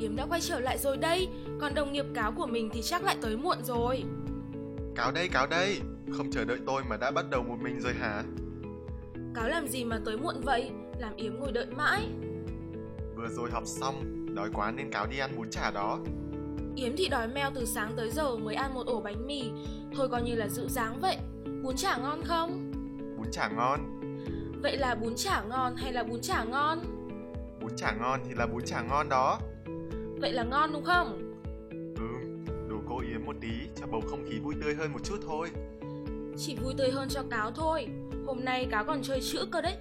Yếm đã quay trở lại rồi đây. Còn đồng nghiệp cáo của mình thì chắc lại tới muộn rồi. Cáo đây, cáo đây. Không chờ đợi tôi mà đã bắt đầu một mình rồi hả? Cáo làm gì mà tới muộn vậy? Làm Yếm ngồi đợi mãi. Vừa rồi học xong Đói quá nên cáo đi ăn bún chả đó. Yếm thì đói meo từ sáng tới giờ mới ăn một ổ bánh mì. Thôi coi như là giữ dáng vậy. Bún chả ngon không? Bún chả ngon. Vậy là bún chả ngon hay là bún chả ngon? Bún chả ngon thì là bún chả ngon đó Vậy là ngon đúng không? Ừ, đồ cô Yếm một tí cho bầu không khí vui tươi hơn một chút thôi. Chỉ vui tươi hơn cho cáo thôi. Hôm nay cáo còn chơi chữ cơ đấy.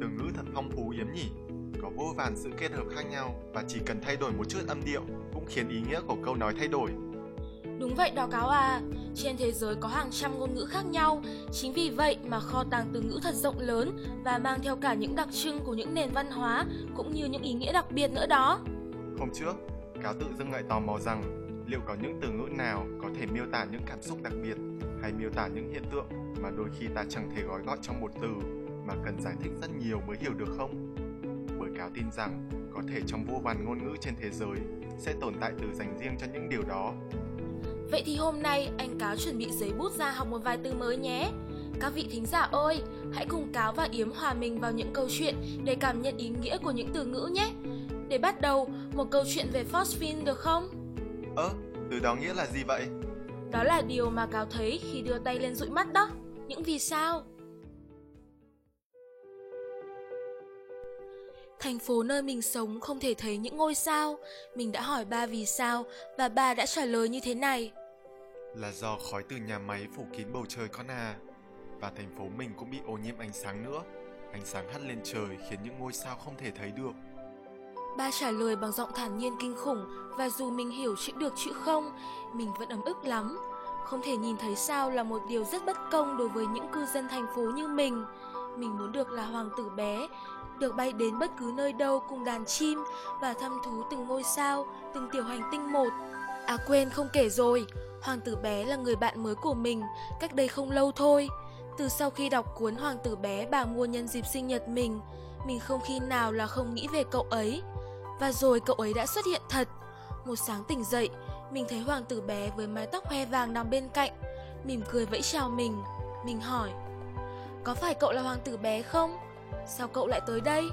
Từ ngữ thật phong phú Yếm nhỉ. Có vô vàn sự kết hợp khác nhau Và chỉ cần thay đổi một chút âm điệu Cũng khiến ý nghĩa của câu nói thay đổi. Đúng vậy đó cáo à. Trên thế giới có hàng trăm ngôn ngữ khác nhau. Chính vì vậy mà kho tàng từ ngữ thật rộng lớn Và mang theo cả những đặc trưng của những nền văn hóa Cũng như những ý nghĩa đặc biệt nữa đó Hôm trước, cáo tự dưng lại tò mò rằng liệu có những từ ngữ nào có thể miêu tả những cảm xúc đặc biệt hay miêu tả những hiện tượng mà đôi khi ta chẳng thể gói gọn trong một từ mà cần giải thích rất nhiều mới hiểu được không? Bởi cáo tin rằng có thể trong vô vàn ngôn ngữ trên thế giới sẽ tồn tại từ dành riêng cho những điều đó. Vậy thì hôm nay anh Cáo chuẩn bị giấy bút ra học một vài từ mới nhé Các vị thính giả ơi, hãy cùng Cáo và Yếm hòa mình vào những câu chuyện để cảm nhận ý nghĩa của những từ ngữ nhé để bắt đầu, một câu chuyện về phosphine được không? Ơ, từ đó nghĩa là gì vậy? Đó là điều mà Cáo thấy khi đưa tay lên dụi mắt đó Những vì sao? Thành phố nơi mình sống không thể thấy những ngôi sao Mình đã hỏi ba vì sao Và ba đã trả lời như thế này Là do khói từ nhà máy phủ kín bầu trời con à. Và thành phố mình cũng bị ô nhiễm ánh sáng nữa. Ánh sáng hắt lên trời khiến những ngôi sao không thể thấy được. Ba trả lời bằng giọng thản nhiên kinh khủng, Và dù mình hiểu chữ được chữ không, Mình vẫn ấm ức lắm. Không thể nhìn thấy sao là một điều rất bất công Đối với những cư dân thành phố như mình. Mình muốn được là hoàng tử bé, Được bay đến bất cứ nơi đâu cùng đàn chim Và thăm thú từng ngôi sao, Từng tiểu hành tinh một. À quên, không kể rồi. Hoàng tử bé là người bạn mới của mình, Cách đây không lâu thôi. Từ sau khi đọc cuốn Hoàng tử bé bà mua nhân dịp sinh nhật mình Mình không khi nào là không nghĩ về cậu ấy và rồi cậu ấy đã xuất hiện thật Một sáng tỉnh dậy Mình thấy hoàng tử bé với mái tóc hoe vàng nằm bên cạnh Mỉm cười vẫy chào mình Mình hỏi Có phải cậu là hoàng tử bé không? Sao cậu lại tới đây?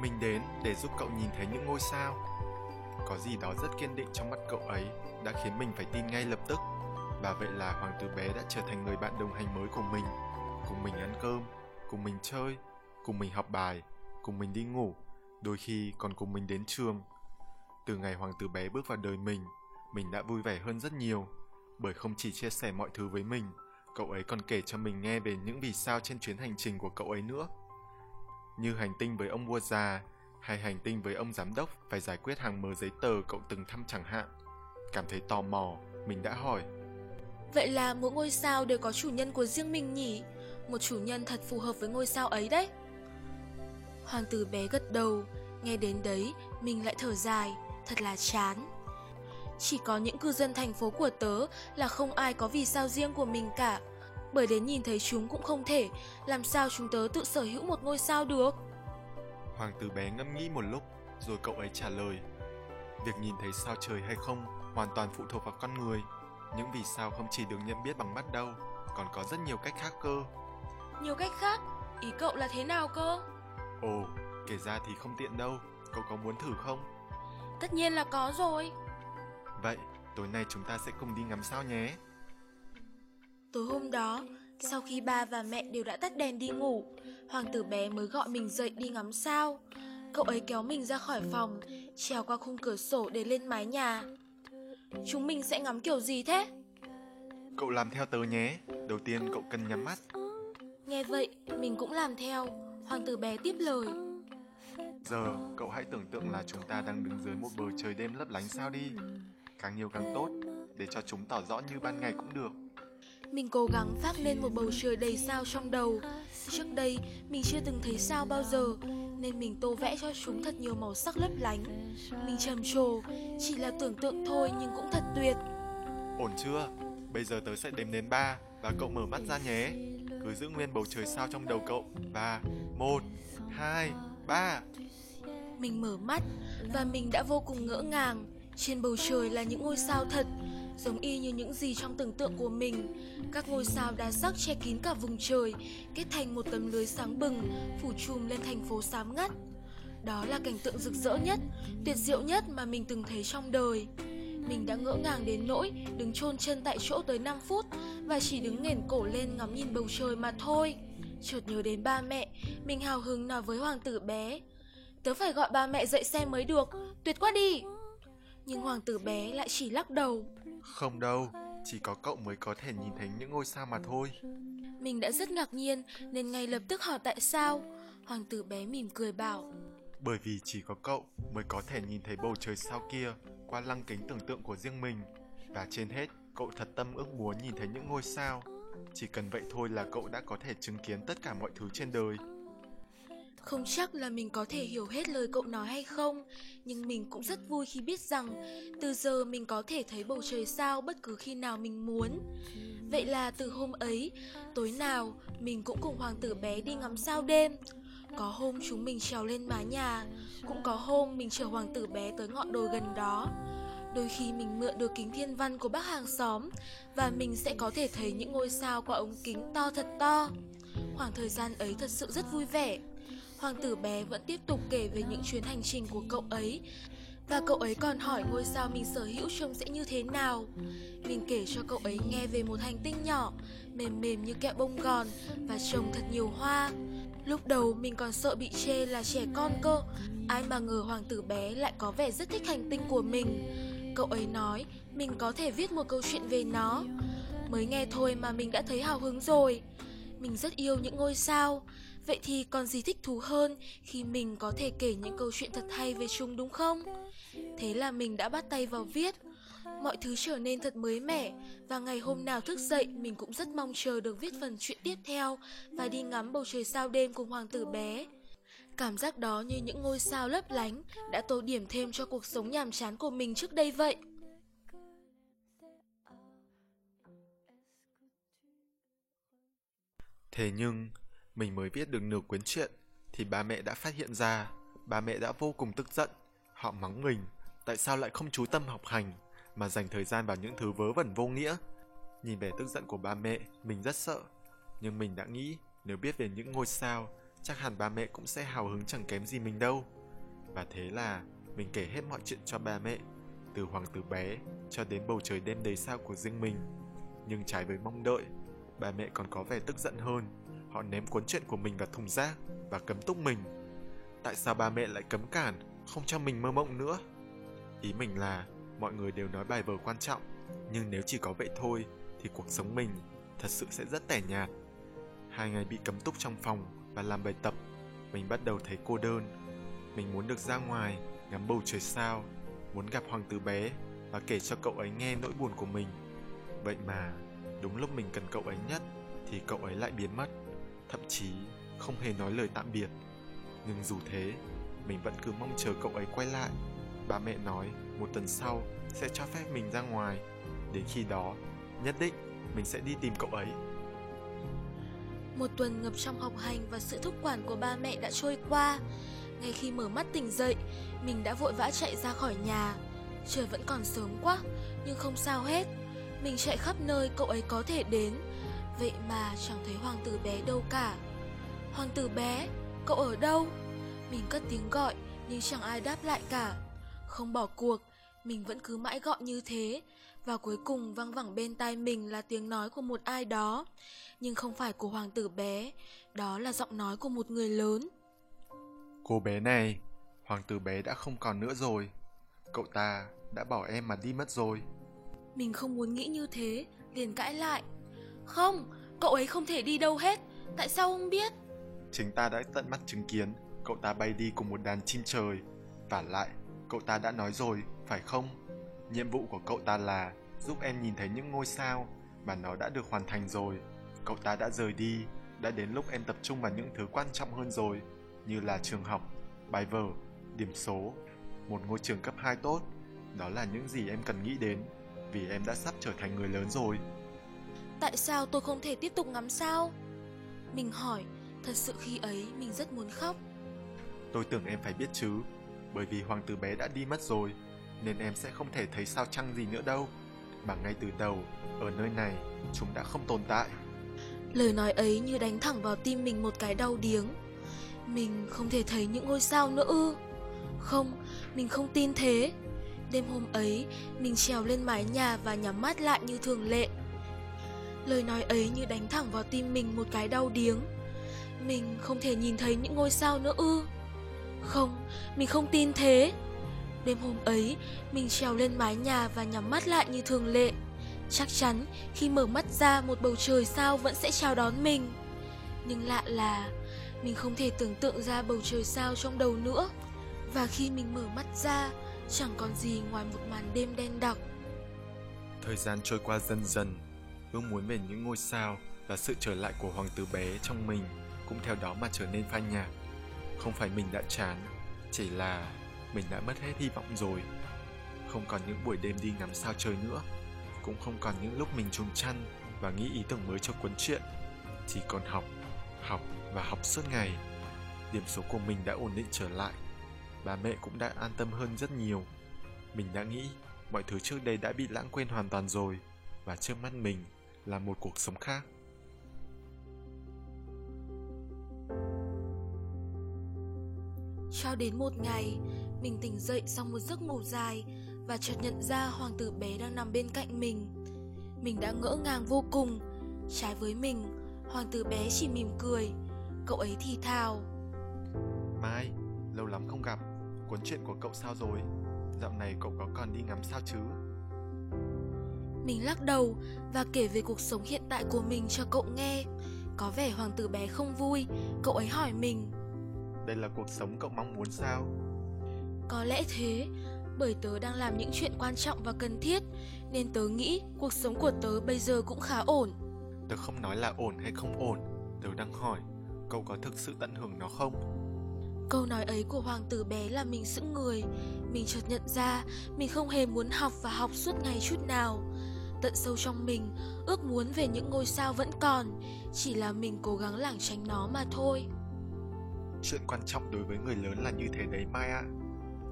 Mình đến để giúp cậu nhìn thấy những ngôi sao. Có gì đó rất kiên định trong mắt cậu ấy đã khiến mình phải tin ngay lập tức. Và vậy là hoàng tử bé đã trở thành người bạn đồng hành mới của mình. Cùng mình ăn cơm, cùng mình chơi, cùng mình học bài, cùng mình đi ngủ, đôi khi còn cùng mình đến trường. Từ ngày hoàng tử bé bước vào đời mình, mình đã vui vẻ hơn rất nhiều, bởi không chỉ chia sẻ mọi thứ với mình, cậu ấy còn kể cho mình nghe về những vì sao trên chuyến hành trình của cậu ấy nữa. Như hành tinh với ông vua già, hay hành tinh với ông giám đốc phải giải quyết hàng mớ giấy tờ cậu từng thăm chẳng hạn. Cảm thấy tò mò, mình đã hỏi. Vậy là mỗi ngôi sao đều có chủ nhân của riêng mình nhỉ? Một chủ nhân thật phù hợp với ngôi sao ấy đấy. Hoàng tử bé gật đầu, nghe đến đấy mình lại thở dài, thật là chán. Chỉ có những cư dân thành phố của tớ là không ai có vì sao riêng của mình cả. Bởi đến nhìn thấy chúng cũng không thể, làm sao chúng tớ tự sở hữu một ngôi sao được? Hoàng tử bé ngẫm nghĩ một lúc, rồi cậu ấy trả lời. Việc nhìn thấy sao trời hay không hoàn toàn phụ thuộc vào con người. Những vì sao không chỉ được nhận biết bằng mắt đâu, còn có rất nhiều cách khác cơ. Nhiều cách khác? Ý cậu là thế nào cơ? Ồ, kể ra thì không tiện đâu, cậu có muốn thử không? Tất nhiên là có rồi. Vậy, tối nay chúng ta sẽ cùng đi ngắm sao nhé. Tối hôm đó, sau khi ba và mẹ đều đã tắt đèn đi ngủ, hoàng tử bé mới gọi mình dậy đi ngắm sao. Cậu ấy kéo mình ra khỏi phòng, trèo qua khung cửa sổ để lên mái nhà. Chúng mình sẽ ngắm kiểu gì thế? Cậu làm theo tớ nhé, đầu tiên cậu cần nhắm mắt. Nghe vậy, mình cũng làm theo. Hoàng tử bé tiếp lời. Giờ, cậu hãy tưởng tượng là chúng ta đang đứng dưới một bầu trời đêm lấp lánh sao đi. Càng nhiều càng tốt, để cho chúng tỏ rõ như ban ngày cũng được. Mình cố gắng phát lên một bầu trời đầy sao trong đầu. Trước đây, mình chưa từng thấy sao bao giờ, nên mình tô vẽ cho chúng thật nhiều màu sắc lấp lánh. Mình trầm trồ, chỉ là tưởng tượng thôi nhưng cũng thật tuyệt. Ổn chưa? Bây giờ tớ sẽ đếm đến ba và cậu mở mắt ra nhé. Cứ giữ nguyên bầu trời sao trong đầu cậu. và một, hai, ba. Mình mở mắt và mình đã vô cùng ngỡ ngàng. Trên bầu trời là những ngôi sao thật, giống y như những gì trong tưởng tượng của mình. Các ngôi sao đa sắc che kín cả vùng trời, kết thành một tấm lưới sáng bừng, phủ trùm lên thành phố xám ngắt. Đó là cảnh tượng rực rỡ nhất, tuyệt diệu nhất mà mình từng thấy trong đời. Mình đã ngỡ ngàng đến nỗi đứng chôn chân tại chỗ tới 5 phút và chỉ đứng nghển cổ lên ngắm nhìn bầu trời mà thôi. Chợt nhớ đến ba mẹ, mình hào hứng nói với hoàng tử bé. Tớ phải gọi ba mẹ dậy xem mới được, tuyệt quá đi. Nhưng hoàng tử bé lại chỉ lắc đầu. Không đâu, chỉ có cậu mới có thể nhìn thấy những ngôi sao mà thôi. Mình đã rất ngạc nhiên nên ngay lập tức hỏi tại sao. Hoàng tử bé mỉm cười bảo. Bởi vì chỉ có cậu mới có thể nhìn thấy bầu trời sao kia qua lăng kính tưởng tượng của riêng mình. Và trên hết, cậu thật tâm ước muốn nhìn thấy những ngôi sao. Chỉ cần vậy thôi là cậu đã có thể chứng kiến tất cả mọi thứ trên đời. Không chắc là mình có thể hiểu hết lời cậu nói hay không, nhưng mình cũng rất vui khi biết rằng từ giờ mình có thể thấy bầu trời sao bất cứ khi nào mình muốn. Vậy là từ hôm ấy, tối nào mình cũng cùng hoàng tử bé đi ngắm sao đêm. Có hôm chúng mình trèo lên mái nhà, cũng có hôm mình chở hoàng tử bé tới ngọn đồi gần đó. Đôi khi mình mượn được kính thiên văn của bác hàng xóm và mình sẽ có thể thấy những ngôi sao qua ống kính to thật to. Khoảng thời gian ấy thật sự rất vui vẻ. Hoàng tử bé vẫn tiếp tục kể về những chuyến hành trình của cậu ấy và cậu ấy còn hỏi ngôi sao mình sở hữu trông sẽ như thế nào. Mình kể cho cậu ấy nghe về một hành tinh nhỏ, mềm mềm như kẹo bông gòn và trồng thật nhiều hoa. Lúc đầu mình còn sợ bị chê là trẻ con cơ, ai mà ngờ hoàng tử bé lại có vẻ rất thích hành tinh của mình. Cậu ấy nói mình có thể viết một câu chuyện về nó. Mới nghe thôi mà mình đã thấy hào hứng rồi. Mình rất yêu những ngôi sao, vậy thì còn gì thích thú hơn khi mình có thể kể những câu chuyện thật hay về chúng đúng không? Thế là mình đã bắt tay vào viết. Mọi thứ trở nên thật mới mẻ và ngày hôm nào thức dậy mình cũng rất mong chờ được viết phần chuyện tiếp theo và đi ngắm bầu trời sao đêm cùng hoàng tử bé. Cảm giác đó như những ngôi sao lấp lánh đã tô điểm thêm cho cuộc sống nhàm chán của mình trước đây vậy. Thế nhưng, mình mới viết được nửa cuốn truyện thì ba mẹ đã phát hiện ra, ba mẹ đã vô cùng tức giận. Họ mắng mình, tại sao lại không chú tâm học hành mà dành thời gian vào những thứ vớ vẩn vô nghĩa. Nhìn vẻ tức giận của ba mẹ, mình rất sợ. Nhưng mình đã nghĩ nếu biết về những ngôi sao, chắc hẳn ba mẹ cũng sẽ hào hứng chẳng kém gì mình đâu. Và thế là mình kể hết mọi chuyện cho ba mẹ, từ hoàng tử bé cho đến bầu trời đêm đầy sao của riêng mình. Nhưng trái với mong đợi, ba mẹ còn có vẻ tức giận hơn. Họ ném cuốn chuyện của mình vào thùng rác và cấm túc mình. Tại sao ba mẹ lại cấm cản, không cho mình mơ mộng nữa? Ý mình là mọi người đều nói bài vở quan trọng, nhưng nếu chỉ có vậy thôi thì cuộc sống mình thật sự sẽ rất tẻ nhạt. Hai ngày bị cấm túc trong phòng và làm bài tập, mình bắt đầu thấy cô đơn. Mình muốn được ra ngoài, ngắm bầu trời sao, muốn gặp hoàng tử bé và kể cho cậu ấy nghe nỗi buồn của mình. Vậy mà, đúng lúc mình cần cậu ấy nhất thì cậu ấy lại biến mất, thậm chí không hề nói lời tạm biệt. Nhưng dù thế, mình vẫn cứ mong chờ cậu ấy quay lại. Ba mẹ nói một tuần sau sẽ cho phép mình ra ngoài. Đến khi đó, nhất định mình sẽ đi tìm cậu ấy. Một tuần ngập trong học hành và sự thúc quản của ba mẹ đã trôi qua. Ngay khi mở mắt tỉnh dậy, mình đã vội vã chạy ra khỏi nhà. Trời vẫn còn sớm quá, nhưng không sao hết. Mình chạy khắp nơi cậu ấy có thể đến. Vậy mà chẳng thấy hoàng tử bé đâu cả. Hoàng tử bé, cậu ở đâu? Mình cất tiếng gọi nhưng chẳng ai đáp lại cả. Không bỏ cuộc, mình vẫn cứ mãi gọi như thế. Và cuối cùng văng vẳng bên tai mình là tiếng nói của một ai đó. Nhưng không phải của hoàng tử bé đó là giọng nói của một người lớn. Cô bé này hoàng tử bé đã không còn nữa rồi. Cậu ta đã bỏ em mà đi mất rồi. Mình không muốn nghĩ như thế liền cãi lại. Không cậu ấy không thể đi đâu hết. Tại sao ông biết? Chính ta đã tận mắt chứng kiến cậu ta bay đi cùng một đàn chim trời. Và lại, cậu ta đã nói rồi, phải không? Nhiệm vụ của cậu ta là giúp em nhìn thấy những ngôi sao và nó đã được hoàn thành rồi. Cậu ta đã rời đi, đã đến lúc em tập trung vào những thứ quan trọng hơn rồi, như là trường học, bài vở, điểm số, một ngôi trường cấp 2 tốt. Đó là những gì em cần nghĩ đến, vì em đã sắp trở thành người lớn rồi. Tại sao tôi không thể tiếp tục ngắm sao? Mình hỏi, thật sự khi ấy mình rất muốn khóc. Tôi tưởng em phải biết chứ, bởi vì hoàng tử bé đã đi mất rồi, nên em sẽ không thể thấy sao chăng gì nữa đâu. Mà ngay từ đầu, ở nơi này, chúng đã không tồn tại. Lời nói ấy như đánh thẳng vào tim mình một cái đau điếng. Mình không thể thấy những ngôi sao nữa ư? Không, mình không tin thế. Đêm hôm ấy, mình trèo lên mái nhà và nhắm mắt lại như thường lệ. Lời nói ấy như đánh thẳng vào tim mình một cái đau điếng. Mình không thể nhìn thấy những ngôi sao nữa ư? Không, mình không tin thế. Đêm hôm ấy, mình trèo lên mái nhà và nhắm mắt lại như thường lệ. Chắc chắn khi mở mắt ra một bầu trời sao vẫn sẽ chào đón mình. Nhưng lạ là mình không thể tưởng tượng ra bầu trời sao trong đầu nữa. Và khi mình mở mắt ra, chẳng còn gì ngoài một màn đêm đen đặc. Thời gian trôi qua dần dần, ước muốn về những ngôi sao và sự trở lại của hoàng tử bé trong mình cũng theo đó mà trở nên phai nhạt. Không phải mình đã chán, chỉ là mình đã mất hết hy vọng rồi. Không còn những buổi đêm đi ngắm sao trời nữa, cũng không còn những lúc mình trùng chăn và nghĩ ý tưởng mới cho cuốn truyện. Chỉ còn học, học và học suốt ngày. Điểm số của mình đã ổn định trở lại. Bà mẹ cũng đã an tâm hơn rất nhiều. Mình đã nghĩ mọi thứ trước đây đã bị lãng quên hoàn toàn rồi và trước mắt mình là một cuộc sống khác. Cho đến một ngày, mình tỉnh dậy sau một giấc ngủ dài và chợt nhận ra hoàng tử bé đang nằm bên cạnh mình. Mình đã ngỡ ngàng vô cùng. Trái với mình, hoàng tử bé chỉ mỉm cười. Cậu ấy thì thào. Mai, lâu lắm không gặp. Cuốn chuyện của cậu sao rồi? Dạo này cậu có còn đi ngắm sao chứ? Mình lắc đầu và kể về cuộc sống hiện tại của mình cho cậu nghe. Có vẻ hoàng tử bé không vui, cậu ấy hỏi mình. Đây là cuộc sống cậu mong muốn sao? Có lẽ thế, bởi tớ đang làm những chuyện quan trọng và cần thiết, nên tớ nghĩ cuộc sống của tớ bây giờ cũng khá ổn. Tớ không nói là ổn hay không ổn, tớ đang hỏi, cậu có thực sự tận hưởng nó không? Câu nói ấy của hoàng tử bé là mình sững người Mình chợt nhận ra Mình không hề muốn học và học suốt ngày chút nào Tận sâu trong mình Ước muốn về những ngôi sao vẫn còn Chỉ là mình cố gắng lảng tránh nó mà thôi Chuyện quan trọng đối với người lớn là như thế đấy Mai ạ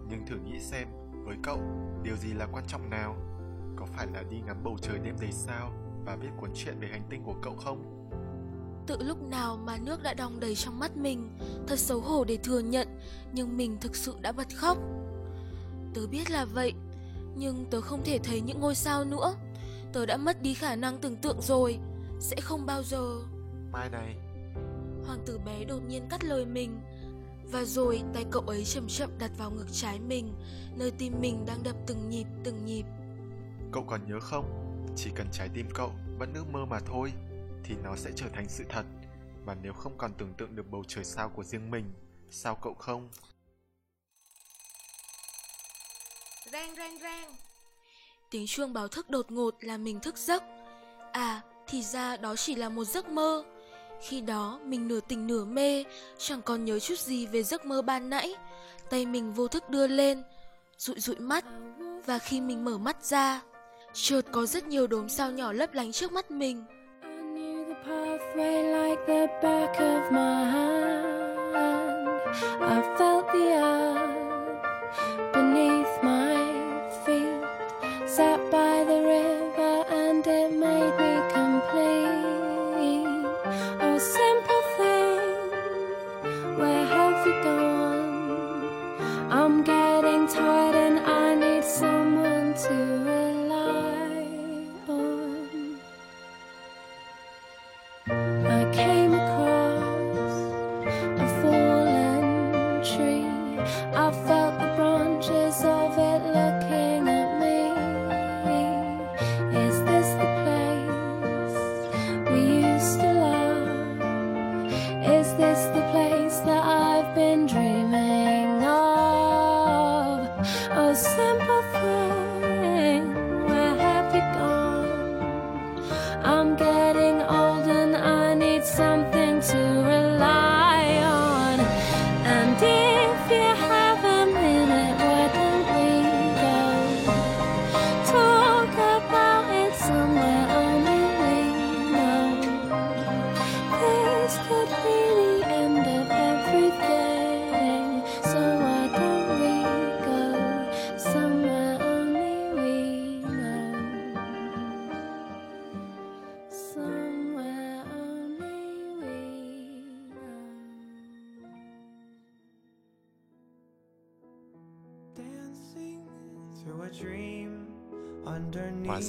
Nhưng thử nghĩ xem Với cậu, điều gì là quan trọng nào? Có phải là đi ngắm bầu trời đêm đầy sao? Và viết cuốn truyện về hành tinh của cậu không? Tự lúc nào mà nước đã đong đầy trong mắt mình Thật xấu hổ để thừa nhận Nhưng mình thực sự đã bật khóc. Tớ biết là vậy Nhưng tớ không thể thấy những ngôi sao nữa. Tớ đã mất đi khả năng tưởng tượng rồi Sẽ không bao giờ. Mai này Hoàng tử bé đột nhiên cắt lời mình. Và rồi tay cậu ấy chậm chậm đặt vào ngực trái mình Nơi tim mình đang đập từng nhịp từng nhịp. Cậu còn nhớ không? Chỉ cần trái tim cậu vẫn ước mơ mà thôi thì nó sẽ trở thành sự thật. Và nếu không còn tưởng tượng được bầu trời sao của riêng mình sao cậu không? Rang rang rang tiếng chuông báo thức đột ngột làm mình thức giấc. À thì ra đó chỉ là một giấc mơ khi đó, mình nửa tỉnh nửa mê, chẳng còn nhớ chút gì về giấc mơ ban nãy tay mình vô thức đưa lên dụi dụi mắt, và khi mình mở mắt ra, chợt có rất nhiều đốm sao nhỏ lấp lánh trước mắt mình. I felt the earth beneath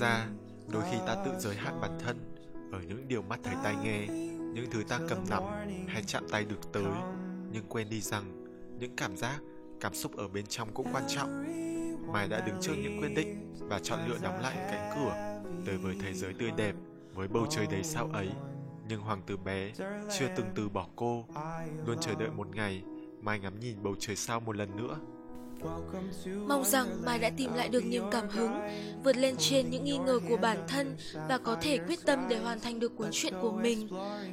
ra, đôi khi ta tự giới hạn bản thân ở những điều mắt thấy tai nghe, những thứ ta cầm nắm hay chạm tay được tới, nhưng quên đi rằng những cảm giác, cảm xúc ở bên trong cũng quan trọng. Mai đã đứng trước những quyết định và chọn lựa đóng lại cánh cửa tới với thế giới tươi đẹp, với bầu trời đầy sao ấy. Nhưng hoàng tử bé chưa từng từ bỏ cô, luôn chờ đợi một ngày Mai ngắm nhìn bầu trời sao một lần nữa. Mong rằng Mai đã tìm lại được niềm cảm hứng, vượt lên trên những nghi ngờ của bản thân và có thể quyết tâm để hoàn thành được cuốn truyện của mình.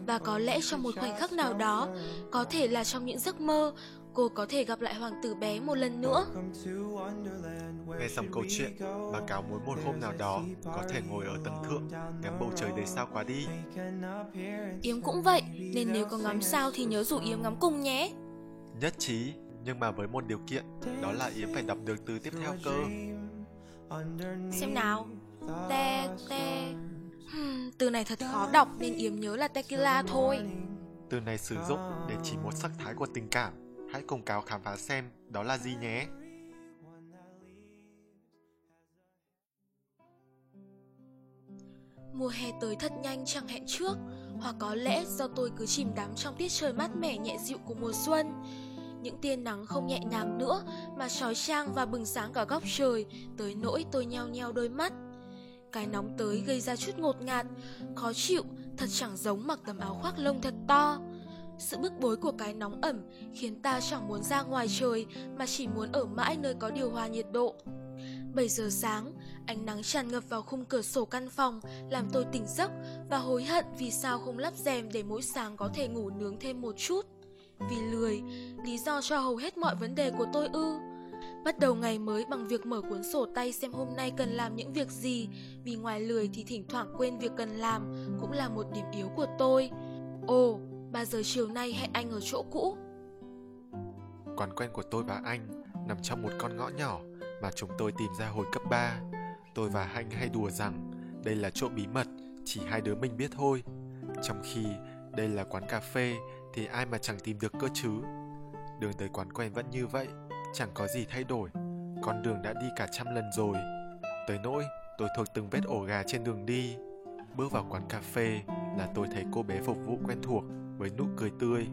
Và có lẽ trong một khoảnh khắc nào đó, có thể là trong những giấc mơ, cô có thể gặp lại hoàng tử bé một lần nữa. Nghe xong câu chuyện, bà cáo muốn một hôm nào đó có thể ngồi ở tầng thượng, ngắm bầu trời đầy sao quá đi. Yếm cũng vậy, nên nếu có ngắm sao thì nhớ rủ Yếm ngắm cùng nhé. Nhất trí, nhưng mà với một điều kiện, đó là Yếm phải đọc được từ tiếp theo cơ. Xem nào. Te, te. Hmm, từ này thật khó đọc nên Yếm nhớ là tequila thôi. Từ này sử dụng để chỉ một sắc thái của tình cảm. Hãy cùng cáo khám phá xem đó là gì nhé. Mùa hè tới thật nhanh chẳng hẹn trước Hoặc có lẽ do tôi cứ chìm đắm trong tiết trời mát mẻ nhẹ dịu của mùa xuân những tia nắng không nhẹ nhàng nữa Mà sói trang và bừng sáng cả góc trời Tới nỗi tôi nheo nheo đôi mắt Cái nóng tới gây ra chút ngột ngạt Khó chịu Thật chẳng giống mặc tấm áo khoác lông thật to sự bức bối của cái nóng ẩm khiến ta chẳng muốn ra ngoài trời mà chỉ muốn ở mãi nơi có điều hòa nhiệt độ. 7 giờ sáng, ánh nắng tràn ngập vào khung cửa sổ căn phòng làm tôi tỉnh giấc và hối hận vì sao không lắp rèm để mỗi sáng có thể ngủ nướng thêm một chút. Vì lười, lý do cho hầu hết mọi vấn đề của tôi ư. Bắt đầu ngày mới bằng việc mở cuốn sổ tay xem hôm nay cần làm những việc gì Vì ngoài lười thì thỉnh thoảng quên việc cần làm cũng là một điểm yếu của tôi Ồ, 3 giờ chiều nay hẹn anh ở chỗ cũ Quán quen của tôi và anh nằm trong một con ngõ nhỏ mà chúng tôi tìm ra hồi cấp 3. Tôi và anh hay đùa rằng đây là chỗ bí mật, chỉ hai đứa mình biết thôi. Trong khi đây là quán cà phê thì ai mà chẳng tìm được cơ chứ. Đường tới quán quen vẫn như vậy, chẳng có gì thay đổi. Con đường đã đi cả trăm lần rồi. Tới nỗi tôi thuộc từng vết ổ gà trên đường đi. Bước vào quán cà phê là tôi thấy cô bé phục vụ quen thuộc với nụ cười tươi.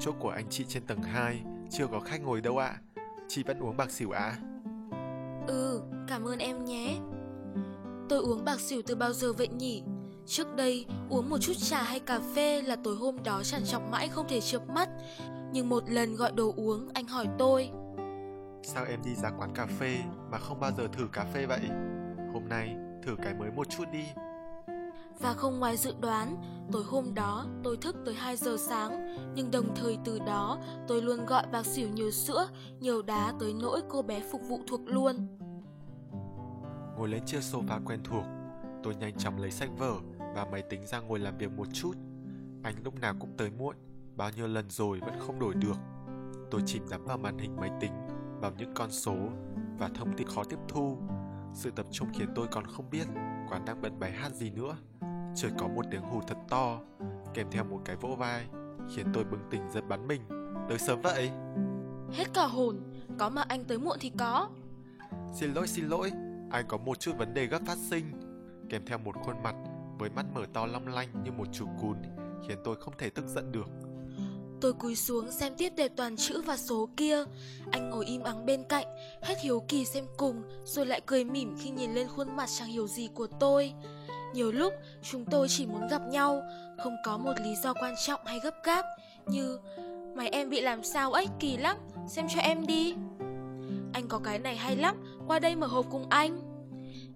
Chỗ của anh chị trên tầng 2 chưa có khách ngồi đâu ạ. Chị vẫn uống bạc xỉu ạ. À? Ừ, cảm ơn em nhé Tôi uống bạc xỉu từ bao giờ vậy nhỉ? Trước đây, uống một chút trà hay cà phê là tối hôm đó chẳng chọc mãi không thể chợp mắt Nhưng một lần gọi đồ uống, anh hỏi tôi Sao em đi ra quán cà phê mà không bao giờ thử cà phê vậy? Hôm nay thử cái mới một chút đi. Và không ngoài dự đoán, tối hôm đó tôi thức tới 2 giờ sáng Nhưng đồng thời từ đó tôi luôn gọi bạc xỉu nhiều sữa, nhiều đá tới nỗi cô bé phục vụ thuộc luôn Ngồi lên chiếc sofa quen thuộc, tôi nhanh chóng lấy sách vở và máy tính ra ngồi làm việc một chút. Anh lúc nào cũng tới muộn, bao nhiêu lần rồi vẫn không đổi được. Tôi chìm đắm vào màn hình máy tính, vào những con số và thông tin khó tiếp thu. Sự tập trung khiến tôi còn không biết quán đang bật bài hát gì nữa. Trời có một tiếng hù thật to, kèm theo một cái vỗ vai, khiến tôi bừng tỉnh giật bắn mình. Tới sớm vậy? Hết cả hồn, có mà anh tới muộn thì có Xin lỗi, xin lỗi, anh có một chút vấn đề gấp phát sinh. Kèm theo một khuôn mặt với mắt mở to long lanh như một chú cún, khiến tôi không thể tức giận được. Tôi cúi xuống xem tiếp đề toàn chữ và số kia. Anh ngồi im ắng bên cạnh Hết hiếu kỳ xem cùng Rồi lại cười mỉm khi nhìn lên khuôn mặt chẳng hiểu gì của tôi. Nhiều lúc chúng tôi chỉ muốn gặp nhau Không có một lý do quan trọng hay gấp gáp Như Mày em bị làm sao ấy kỳ lắm Xem cho em đi. Anh có cái này hay lắm Qua đây mở hộp cùng anh.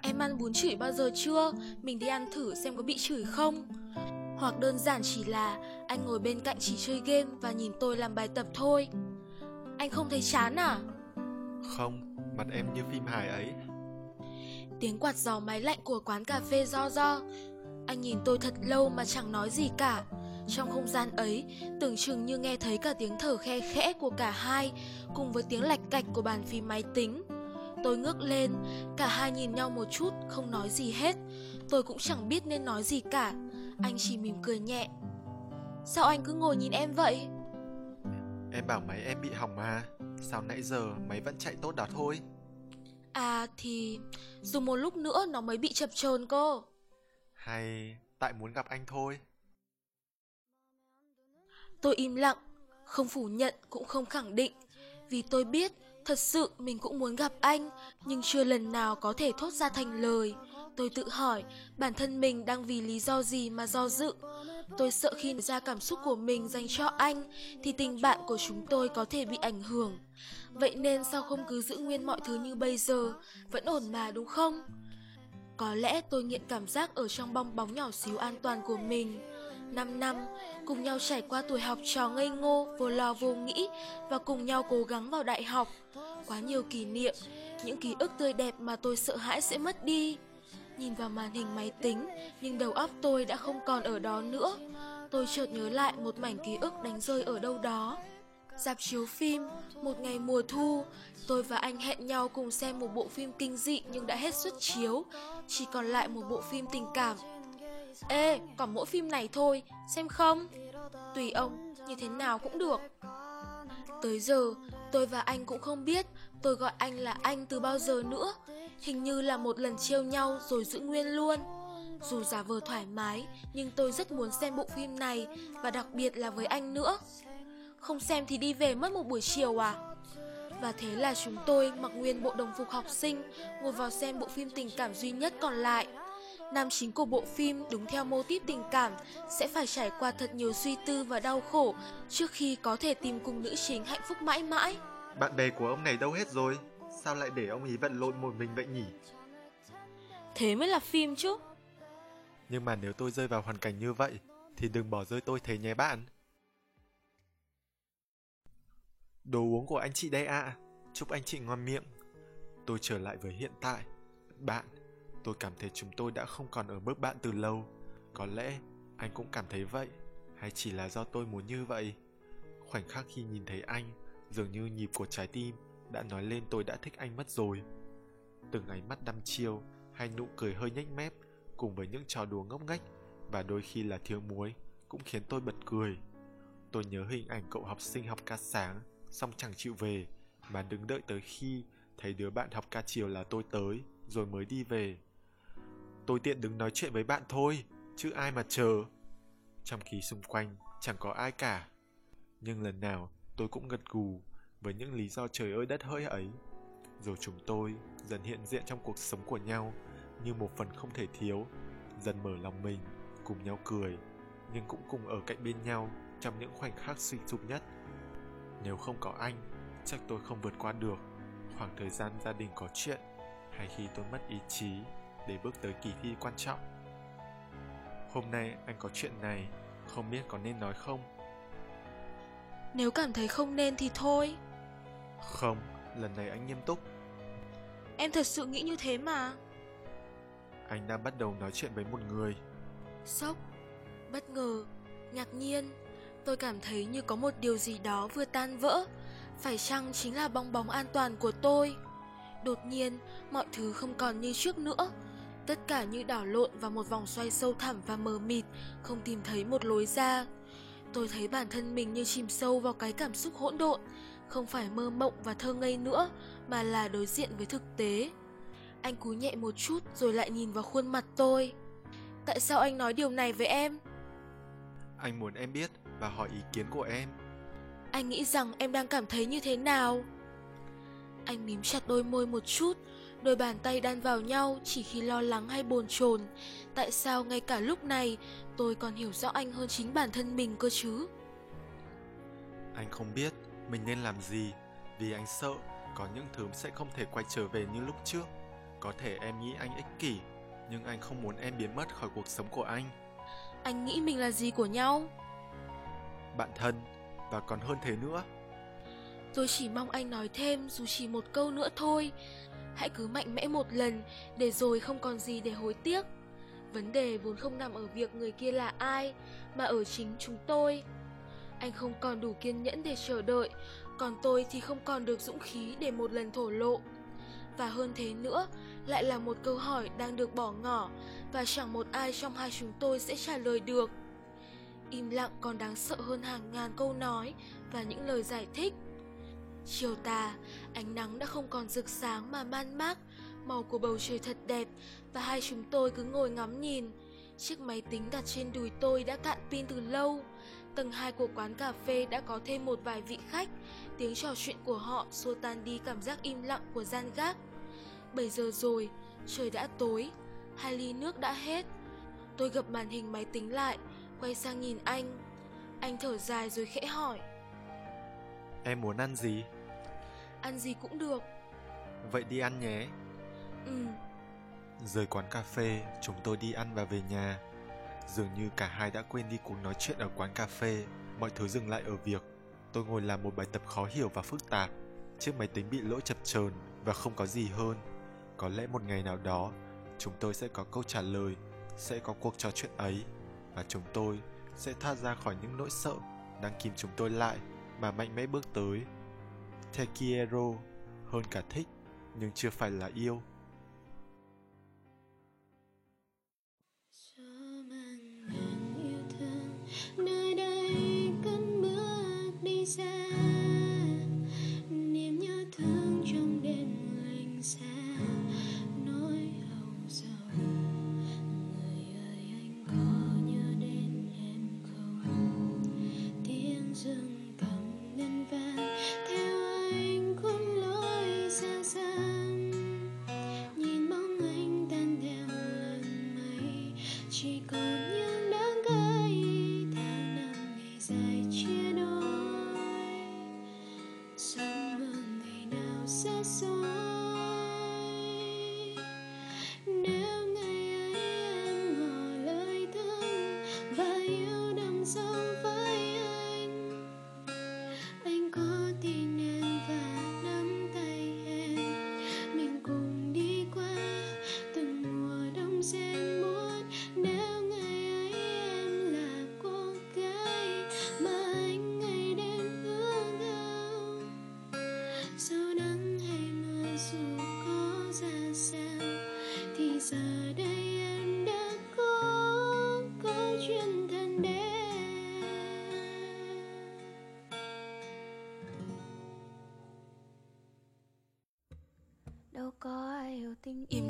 Em ăn bún chửi bao giờ chưa? Mình đi ăn thử xem có bị chửi không? Hoặc đơn giản chỉ là anh ngồi bên cạnh chỉ chơi game và nhìn tôi làm bài tập thôi. Anh không thấy chán à? Không, mặt em như phim hài ấy. Tiếng quạt gió máy lạnh của quán cà phê do do. Anh nhìn tôi thật lâu mà chẳng nói gì cả. Trong không gian ấy, tưởng chừng như nghe thấy cả tiếng thở khe khẽ của cả hai, cùng với tiếng lạch cạch của bàn phím máy tính. Tôi ngước lên, cả hai nhìn nhau một chút, không nói gì hết. Tôi cũng chẳng biết nên nói gì cả. Anh chỉ mỉm cười nhẹ. Sao anh cứ ngồi nhìn em vậy? Em bảo máy em bị hỏng mà. Sao nãy giờ máy vẫn chạy tốt đó thôi? À thì dùng một lúc nữa nó mới bị chập chờn cô. Hay tại muốn gặp anh thôi? Tôi im lặng, không phủ nhận cũng không khẳng định, vì tôi biết thật sự mình cũng muốn gặp anh, nhưng chưa lần nào có thể thốt ra thành lời. Tôi tự hỏi bản thân mình đang vì lý do gì mà do dự. Tôi sợ khi ra cảm xúc của mình dành cho anh thì tình bạn của chúng tôi có thể bị ảnh hưởng. Vậy nên sao không cứ giữ nguyên mọi thứ như bây giờ, vẫn ổn mà đúng không? Có lẽ tôi nghiện cảm giác ở trong bong bóng nhỏ xíu an toàn của mình. 5 năm, cùng nhau trải qua tuổi học trò ngây ngô, vô lo vô nghĩ và cùng nhau cố gắng vào đại học. Quá nhiều kỷ niệm, những ký ức tươi đẹp mà tôi sợ hãi sẽ mất đi. Nhìn vào màn hình máy tính, nhưng đầu óc tôi đã không còn ở đó nữa. Tôi chợt nhớ lại một mảnh ký ức đánh rơi ở đâu đó. Dạp chiếu phim, một ngày mùa thu, tôi và anh hẹn nhau cùng xem một bộ phim kinh dị nhưng đã hết suất chiếu, chỉ còn lại một bộ phim tình cảm. Ê, còn mỗi phim này thôi, xem không? Tùy ông, như thế nào cũng được. Tới giờ, tôi và anh cũng không biết tôi gọi anh là anh từ bao giờ nữa. Hình như là một lần trêu nhau rồi giữ nguyên luôn. Dù giả vờ thoải mái, nhưng tôi rất muốn xem bộ phim này và đặc biệt là với anh nữa. Không xem thì đi về mất một buổi chiều à? Và thế là chúng tôi mặc nguyên bộ đồng phục học sinh, ngồi vào xem bộ phim tình cảm duy nhất còn lại. Nam chính của bộ phim đúng theo mô típ tình cảm sẽ phải trải qua thật nhiều suy tư và đau khổ trước khi có thể tìm cùng nữ chính hạnh phúc mãi mãi. Bạn bè của ông này đâu hết rồi? Sao lại để ông ấy vận lộn một mình vậy nhỉ? Thế mới là phim chứ. Nhưng mà nếu tôi rơi vào hoàn cảnh như vậy thì đừng bỏ rơi tôi thế nhé bạn. Đồ uống của anh chị đây ạ. À. Chúc anh chị ngon miệng. Tôi trở lại với hiện tại. Bạn, tôi cảm thấy chúng tôi đã không còn ở mức bạn từ lâu. Có lẽ anh cũng cảm thấy vậy, hay chỉ là do tôi muốn như vậy. Khoảnh khắc khi nhìn thấy anh, dường như nhịp của trái tim đã nói lên tôi đã thích anh mất rồi. Từng ánh mắt đăm chiêu hay nụ cười hơi nhếch mép cùng với những trò đùa ngốc nghếch và đôi khi là thiếu muối cũng khiến tôi bật cười. Tôi nhớ hình ảnh cậu học sinh học ca sáng xong chẳng chịu về mà đứng đợi tới khi thấy đứa bạn học ca chiều là tôi tới rồi mới đi về. Tôi tiện đứng nói chuyện với bạn thôi, chứ ai mà chờ. Trong khi xung quanh chẳng có ai cả. Nhưng lần nào tôi cũng gật gù với những lý do trời ơi đất hỡi ấy. Rồi chúng tôi dần hiện diện trong cuộc sống của nhau như một phần không thể thiếu, dần mở lòng mình, cùng nhau cười, nhưng cũng cùng ở cạnh bên nhau trong những khoảnh khắc suy sụp nhất. Nếu không có anh, chắc tôi không vượt qua được khoảng thời gian gia đình có chuyện hay khi tôi mất ý chí để bước tới kỳ thi quan trọng. Hôm nay anh có chuyện này, không biết có nên nói không? Nếu cảm thấy không nên thì thôi. Không, lần này anh nghiêm túc. Em thật sự nghĩ như thế mà. Anh đang bắt đầu nói chuyện với một người. Sốc, bất ngờ, ngạc nhiên, tôi cảm thấy như có một điều gì đó vừa tan vỡ. Phải chăng chính là bong bóng an toàn của tôi? Đột nhiên, mọi thứ không còn như trước nữa. Tất cả như đảo lộn vào một vòng xoay sâu thẳm và mờ mịt, không tìm thấy một lối ra. Tôi thấy bản thân mình như chìm sâu vào cái cảm xúc hỗn độn, không phải mơ mộng và thơ ngây nữa, mà là đối diện với thực tế. Anh cúi nhẹ một chút rồi lại nhìn vào khuôn mặt tôi. Tại sao anh nói điều này với em? Anh muốn em biết và hỏi ý kiến của em. Anh nghĩ rằng em đang cảm thấy như thế nào? Anh mím chặt đôi môi một chút, đôi bàn tay đan vào nhau chỉ khi lo lắng hay bồn chồn. Tại sao ngay cả lúc này tôi còn hiểu rõ anh hơn chính bản thân mình cơ chứ? Anh không biết mình nên làm gì vì anh sợ có những thứ sẽ không thể quay trở về như lúc trước. Có thể em nghĩ anh ích kỷ, nhưng anh không muốn em biến mất khỏi cuộc sống của anh. Anh nghĩ mình là gì của nhau? Bạn thân, và còn hơn thế nữa. Tôi chỉ mong anh nói thêm dù chỉ một câu nữa thôi. Hãy cứ mạnh mẽ một lần để rồi không còn gì để hối tiếc. Vấn đề vốn không nằm ở việc người kia là ai, mà ở chính chúng tôi. Anh không còn đủ kiên nhẫn để chờ đợi, còn tôi thì không còn được dũng khí để một lần thổ lộ. Và hơn thế nữa, lại là một câu hỏi đang được bỏ ngỏ và chẳng một ai trong hai chúng tôi sẽ trả lời được. Im lặng còn đáng sợ hơn hàng ngàn câu nói và những lời giải thích. Chiều tà, ánh nắng đã không còn rực sáng mà man mác, màu của bầu trời thật đẹp và hai chúng tôi cứ ngồi ngắm nhìn. Chiếc máy tính đặt trên đùi tôi đã cạn pin từ lâu. Tầng 2 của quán cà phê đã có thêm một vài vị khách. Tiếng trò chuyện của họ xua tan đi cảm giác im lặng của gian gác. 7 giờ rồi, trời đã tối, hai ly nước đã hết. Tôi gập màn hình máy tính lại, quay sang nhìn anh. Anh thở dài rồi khẽ hỏi. Em muốn ăn gì? Ăn gì cũng được. Vậy đi ăn nhé. Ừ. Rời quán cà phê, chúng tôi đi ăn và về nhà. Dường như cả hai đã quên đi cuộc nói chuyện ở quán cà phê, mọi thứ dừng lại ở việc. Tôi ngồi làm một bài tập khó hiểu và phức tạp. Chiếc máy tính bị lỗi chập chờn và không có gì hơn. Có lẽ một ngày nào đó, chúng tôi sẽ có câu trả lời, sẽ có cuộc trò chuyện ấy và chúng tôi sẽ thoát ra khỏi những nỗi sợ đang kìm chúng tôi lại mà mạnh mẽ bước tới. Tekiero hơn cả thích, nhưng chưa phải là yêu. nơi đây bước đi xa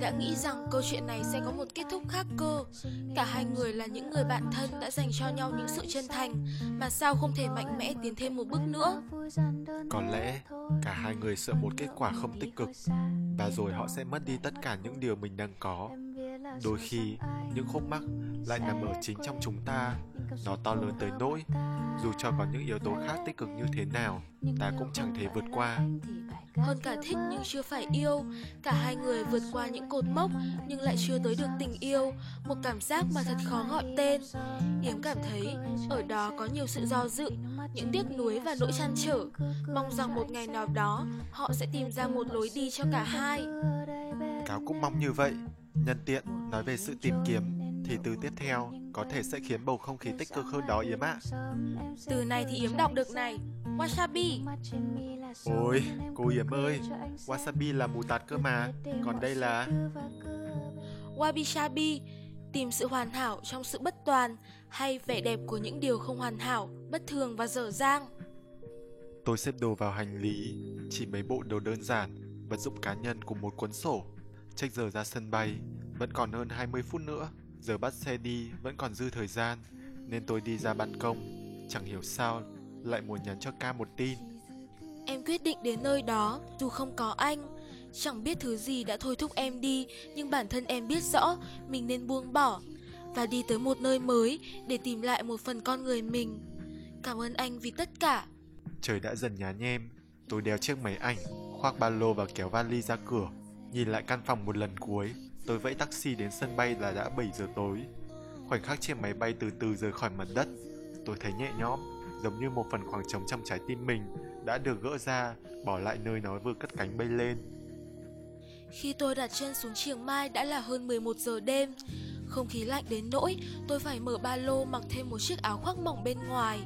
đã nghĩ rằng câu chuyện này sẽ có một kết thúc khác cơ. Cả hai người là những người bạn thân đã dành cho nhau những sự chân thành, mà sao không thể mạnh mẽ tiến thêm một bước nữa? Có lẽ cả hai người sợ một kết quả không tích cực và rồi họ sẽ mất đi tất cả những điều mình đang có. Đôi khi, những khúc mắc lại nằm ở chính trong chúng ta. Nó to lớn tới nỗi, dù cho có những yếu tố khác tích cực như thế nào, ta cũng chẳng thể vượt qua. Hơn cả thích nhưng chưa phải yêu, cả hai người vượt qua những cột mốc nhưng lại chưa tới được tình yêu, một cảm giác mà thật khó gọi tên. Yếm cảm thấy ở đó có nhiều sự do dự, những tiếc nuối và nỗi chăn trở. Mong rằng một ngày nào đó họ sẽ tìm ra một lối đi cho cả hai. Cáo cũng mong như vậy. Nhân tiện, nói về sự tìm kiếm, thì từ tiếp theo có thể sẽ khiến bầu không khí tích cực hơn đó Yếm ạ. Từ này thì Yếm đọc được này. Wasabi. Ôi, cô Yếm ơi, wasabi là mù tạt cơ mà, còn đây là... Wabi Sabi. Tìm sự hoàn hảo trong sự bất toàn hay vẻ đẹp của những điều không hoàn hảo, bất thường và dở dang. Tôi xếp đồ vào hành lý, chỉ mấy bộ đồ đơn giản, vật dụng cá nhân cùng một cuốn sổ. Check giờ ra sân bay, vẫn còn hơn 20 phút nữa. Giờ bắt xe đi vẫn còn dư thời gian, nên tôi đi ra ban công. Chẳng hiểu sao, lại muốn nhắn cho ca một tin. Em quyết định đến nơi đó dù không có anh. Chẳng biết thứ gì đã thôi thúc em đi, nhưng bản thân em biết rõ mình nên buông bỏ và đi tới một nơi mới để tìm lại một phần con người mình. Cảm ơn anh vì tất cả. Trời đã dần nhá nhem, tôi đeo chiếc máy ảnh, khoác ba lô và kéo vali ra cửa. Nhìn lại căn phòng một lần cuối, tôi vẫy taxi đến sân bay là đã 7 giờ tối. Khoảnh khắc chiếc máy bay từ từ rời khỏi mặt đất, tôi thấy nhẹ nhõm, giống như một phần khoảng trống trong trái tim mình đã được gỡ ra, bỏ lại nơi nó vừa cất cánh bay lên. Khi tôi đặt chân xuống Chiang Mai đã là hơn 11 giờ đêm. Không khí lạnh đến nỗi tôi phải mở ba lô mặc thêm một chiếc áo khoác mỏng bên ngoài.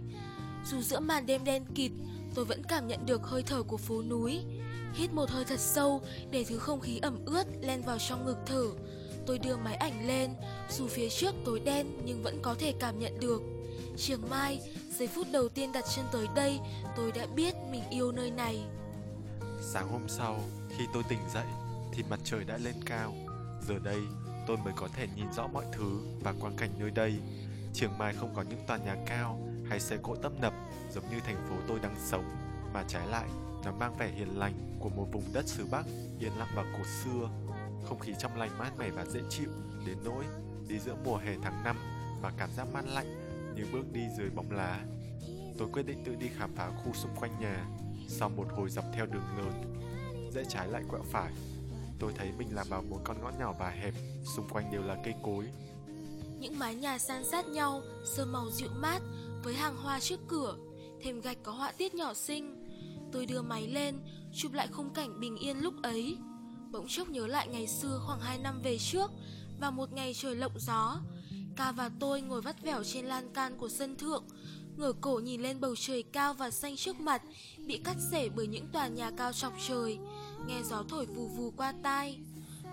Dù giữa màn đêm đen kịt, tôi vẫn cảm nhận được hơi thở của phố núi. Hít một hơi thật sâu để thứ không khí ẩm ướt len vào trong ngực thở. Tôi đưa máy ảnh lên, dù phía trước tối đen nhưng vẫn có thể cảm nhận được. Chiều Mai, giây phút đầu tiên đặt chân tới đây, tôi đã biết mình yêu nơi này. Sáng hôm sau, khi tôi tỉnh dậy, thì mặt trời đã lên cao. Giờ đây, tôi mới có thể nhìn rõ mọi thứ và quang cảnh nơi đây. Chiang Mai không có những tòa nhà cao hay xe cộ tấp nập giống như thành phố tôi đang sống, mà trái lại, nó mang vẻ hiền lành của một vùng đất xứ Bắc yên lặng và cổ xưa. Không khí trong lành mát mẻ và dễ chịu đến nỗi đi giữa mùa hè tháng 5 và cảm giác mát lạnh như bước đi dưới bóng lá. Tôi quyết định tự đi khám phá khu xung quanh nhà sau một hồi dọc theo đường lớn. Rẽ trái lại quẹo phải, tôi thấy mình làm vào một con ngõ nhỏ và hẹp, xung quanh đều là cây cối. Những mái nhà san sát nhau, sơn màu dịu mát với hàng hoa trước cửa, thêm gạch có họa tiết nhỏ xinh. Tôi đưa máy lên, chụp lại khung cảnh bình yên lúc ấy. Bỗng chốc nhớ lại ngày xưa khoảng 2 năm về trước và một ngày trời lộng gió. Ca và tôi ngồi vắt vẻo trên lan can của sân thượng, ngửa cổ nhìn lên bầu trời cao và xanh trước mặt, bị cắt rể bởi những tòa nhà cao chọc trời, nghe gió thổi vù vù qua tai.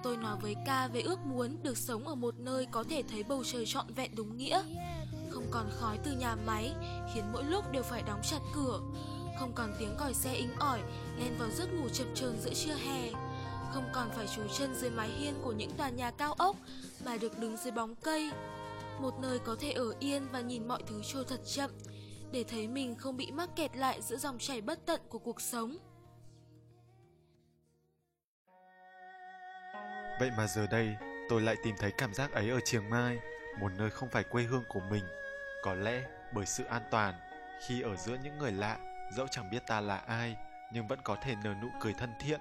Tôi nói với ca về ước muốn được sống ở một nơi có thể thấy bầu trời trọn vẹn đúng nghĩa. Không còn khói từ nhà máy, khiến mỗi lúc đều phải đóng chặt cửa. Không còn tiếng còi xe inh ỏi, len vào giấc ngủ chập chờn giữa trưa hè. Không còn phải trú chân dưới mái hiên của những tòa nhà cao ốc, mà được đứng dưới bóng cây. Một nơi có thể ở yên và nhìn mọi thứ trôi thật chậm, để thấy mình không bị mắc kẹt lại giữa dòng chảy bất tận của cuộc sống. Vậy mà giờ đây, tôi lại tìm thấy cảm giác ấy ở Chiang Mai, một nơi không phải quê hương của mình. Có lẽ bởi sự an toàn, khi ở giữa những người lạ, dẫu chẳng biết ta là ai, nhưng vẫn có thể nở nụ cười thân thiện,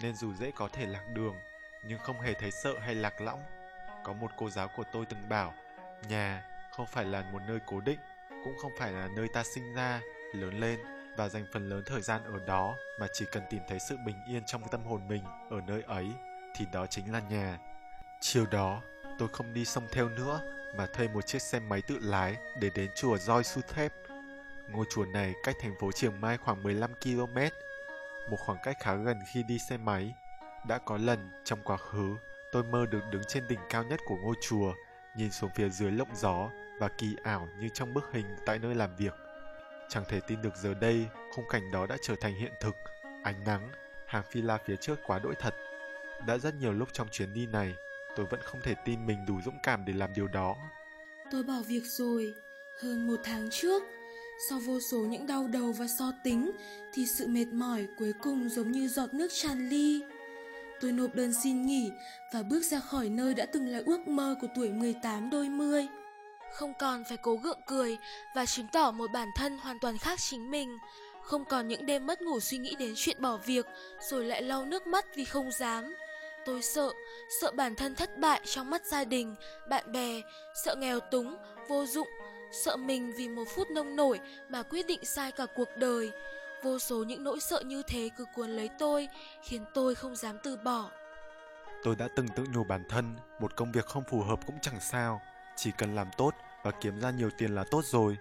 nên dù dễ có thể lạc đường, nhưng không hề thấy sợ hay lạc lõng. Có một cô giáo của tôi từng bảo, nhà không phải là một nơi cố định, cũng không phải là nơi ta sinh ra, lớn lên và dành phần lớn thời gian ở đó mà chỉ cần tìm thấy sự bình yên trong tâm hồn mình ở nơi ấy thì đó chính là nhà. Chiều đó, tôi không đi sông theo nữa mà thuê một chiếc xe máy tự lái để đến chùa Roi Su Thép. Ngôi chùa này cách thành phố Chiang Mai khoảng 15 km, một khoảng cách khá gần khi đi xe máy. Đã có lần trong quá khứ, tôi mơ được đứng trên đỉnh cao nhất của ngôi chùa, nhìn xuống phía dưới lộng gió và kỳ ảo như trong bức hình tại nơi làm việc. Chẳng thể tin được giờ đây, khung cảnh đó đã trở thành hiện thực. Ánh nắng, hàng phi la phía trước quá đỗi thật. Đã rất nhiều lúc trong chuyến đi này, tôi vẫn không thể tin mình đủ dũng cảm để làm điều đó. Tôi bỏ việc rồi, hơn một tháng trước. Sau vô số những đau đầu và so tính, thì sự mệt mỏi cuối cùng giống như giọt nước tràn ly. Tôi nộp đơn xin nghỉ và bước ra khỏi nơi đã từng là ước mơ của tuổi 18 đôi mươi. Không còn phải cố gượng cười và chứng tỏ một bản thân hoàn toàn khác chính mình. Không còn những đêm mất ngủ suy nghĩ đến chuyện bỏ việc rồi lại lau nước mắt vì không dám. Tôi sợ, sợ bản thân thất bại trong mắt gia đình, bạn bè, sợ nghèo túng, vô dụng, sợ mình vì một phút nông nổi mà quyết định sai cả cuộc đời. Vô số những nỗi sợ như thế cứ cuốn lấy tôi, khiến tôi không dám từ bỏ. Tôi đã từng tự nhủ bản thân, một công việc không phù hợp cũng chẳng sao, chỉ cần làm tốt và kiếm ra nhiều tiền là tốt rồi.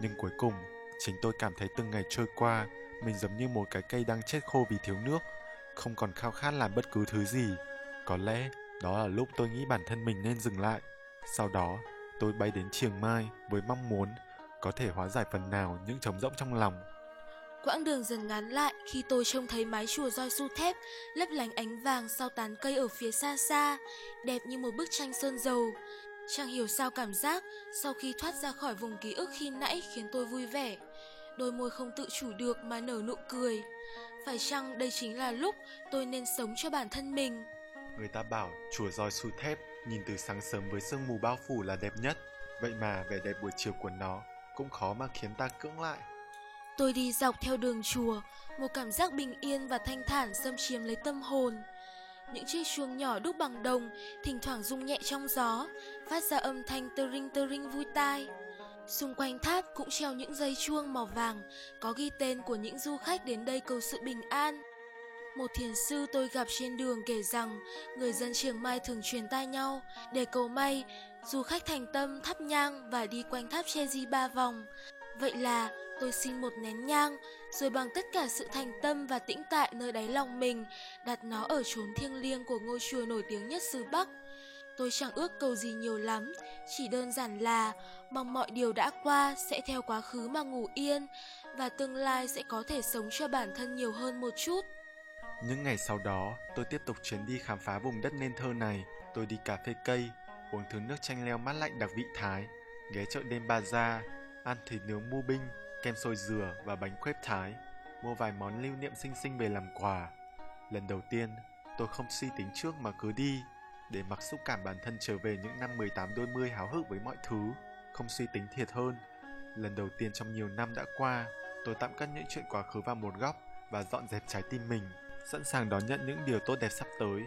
Nhưng cuối cùng, chính tôi cảm thấy từng ngày trôi qua, mình giống như một cái cây đang chết khô vì thiếu nước, không còn khao khát làm bất cứ thứ gì. Có lẽ đó là lúc tôi nghĩ bản thân mình nên dừng lại. Sau đó, tôi bay đến Chiang Mai với mong muốn có thể hóa giải phần nào những trống rỗng trong lòng. Quãng đường dần ngắn lại khi tôi trông thấy mái chùa roi su thép lấp lánh ánh vàng sau tán cây ở phía xa xa, đẹp như một bức tranh sơn dầu. Chẳng hiểu sao cảm giác sau khi thoát ra khỏi vùng ký ức khi nãy khiến tôi vui vẻ. Đôi môi không tự chủ được mà nở nụ cười. Phải chăng đây chính là lúc tôi nên sống cho bản thân mình? Người ta bảo chùa roi su thép nhìn từ sáng sớm với sương mù bao phủ là đẹp nhất. Vậy mà vẻ đẹp buổi chiều của nó cũng khó mà khiến ta cưỡng lại. Tôi đi dọc theo đường chùa, một cảm giác bình yên và thanh thản xâm chiếm lấy tâm hồn. những chiếc chuông nhỏ đúc bằng đồng, thỉnh thoảng rung nhẹ trong gió, phát ra âm thanh tơ ring tơ ring vui tai. Xung quanh tháp cũng treo những dây chuông màu vàng, có ghi tên của những du khách đến đây cầu sự bình an. Một thiền sư tôi gặp trên đường kể rằng người dân Chiang Mai thường truyền tai nhau để cầu may, du khách thành tâm thắp nhang và đi quanh tháp Cheji ba vòng. Vậy là tôi xin một nén nhang, rồi bằng tất cả sự thành tâm và tĩnh tại nơi đáy lòng mình, đặt nó ở chốn thiêng liêng của ngôi chùa nổi tiếng nhất xứ Bắc. Tôi chẳng ước cầu gì nhiều lắm, chỉ đơn giản là mong mọi điều đã qua sẽ theo quá khứ mà ngủ yên và tương lai sẽ có thể sống cho bản thân nhiều hơn một chút. Những ngày sau đó, tôi tiếp tục chuyến đi khám phá vùng đất nên thơ này. Tôi đi cà phê cây, uống thứ nước chanh leo mát lạnh đặc vị Thái, ghé chợ đêm Baza, ăn thịt nướng mu binh, kem sôi dừa và bánh crepe Thái, mua vài món lưu niệm xinh xinh về làm quà. Lần đầu tiên, tôi không suy tính trước mà cứ đi, để mặc xúc cảm bản thân trở về những năm 18 đôi mươi háo hức với mọi thứ, không suy tính thiệt hơn. Lần đầu tiên trong nhiều năm đã qua, tôi tạm cất những chuyện quá khứ vào một góc và dọn dẹp trái tim mình, sẵn sàng đón nhận những điều tốt đẹp sắp tới.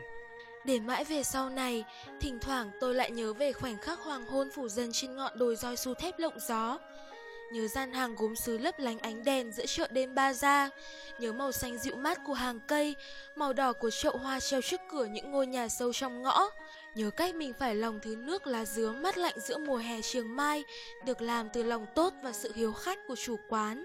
Để mãi về sau này, thỉnh thoảng tôi lại nhớ về khoảnh khắc hoàng hôn phủ dần trên ngọn đồi roi su thép lộng gió. Nhớ gian hàng gốm sứ lấp lánh ánh đèn giữa chợ đêm ba gia Nhớ màu xanh dịu mát của hàng cây Màu đỏ của chậu hoa treo trước cửa những ngôi nhà sâu trong ngõ Nhớ cách mình phải lòng thứ nước lá dứa mát lạnh giữa mùa hè trường mai Được làm từ lòng tốt và sự hiếu khách của chủ quán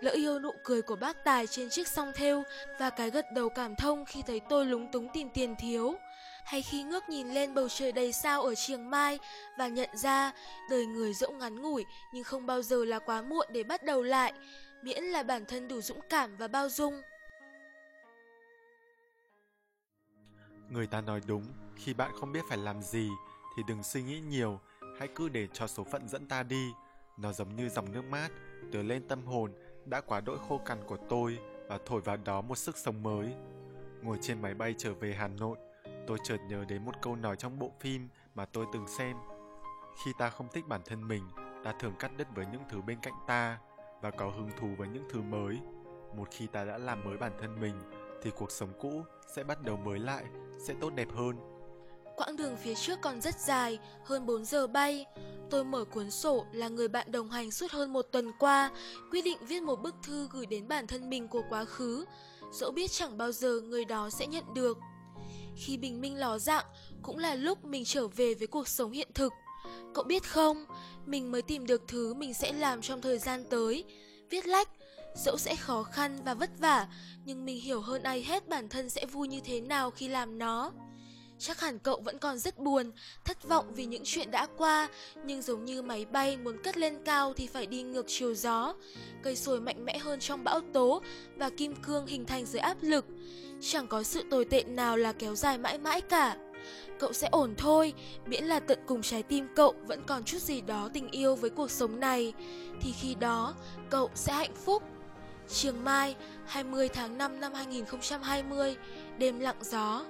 Lỡ yêu nụ cười của bác Tài trên chiếc song thêu Và cái gật đầu cảm thông khi thấy tôi lúng túng tìm tiền thiếu hay khi ngước nhìn lên bầu trời đầy sao ở chiềng Mai và nhận ra đời người dẫu ngắn ngủi nhưng không bao giờ là quá muộn để bắt đầu lại, miễn là bản thân đủ dũng cảm và bao dung. Người ta nói đúng, khi bạn không biết phải làm gì thì đừng suy nghĩ nhiều, hãy cứ để cho số phận dẫn ta đi. Nó giống như dòng nước mát, tưới lên tâm hồn đã quá đỗi khô cằn của tôi và thổi vào đó một sức sống mới. Ngồi trên máy bay trở về Hà Nội, tôi chợt nhớ đến một câu nói trong bộ phim mà tôi từng xem. Khi ta không thích bản thân mình, ta thường cắt đứt với những thứ bên cạnh ta và có hứng thú với những thứ mới. Một khi ta đã làm mới bản thân mình, thì cuộc sống cũ sẽ bắt đầu mới lại, sẽ tốt đẹp hơn. Quãng đường phía trước còn rất dài, hơn 4 giờ bay. Tôi mở cuốn sổ là người bạn đồng hành suốt hơn một tuần qua, quyết định viết một bức thư gửi đến bản thân mình của quá khứ, dẫu biết chẳng bao giờ người đó sẽ nhận được. Khi bình minh ló dạng, cũng là lúc mình trở về với cuộc sống hiện thực. Cậu biết không, mình mới tìm được thứ mình sẽ làm trong thời gian tới. Viết lách, dẫu sẽ khó khăn và vất vả, nhưng mình hiểu hơn ai hết bản thân sẽ vui như thế nào khi làm nó. Chắc hẳn cậu vẫn còn rất buồn, thất vọng vì những chuyện đã qua, nhưng giống như máy bay muốn cất lên cao thì phải đi ngược chiều gió. Cây sồi mạnh mẽ hơn trong bão tố và kim cương hình thành dưới áp lực. Chẳng có sự tồi tệ nào là kéo dài mãi mãi cả. Cậu sẽ ổn thôi, miễn là tận cùng trái tim cậu vẫn còn chút gì đó tình yêu với cuộc sống này, thì khi đó cậu sẽ hạnh phúc. trường Mai, 20 tháng 5 năm 2020, đêm lặng gió.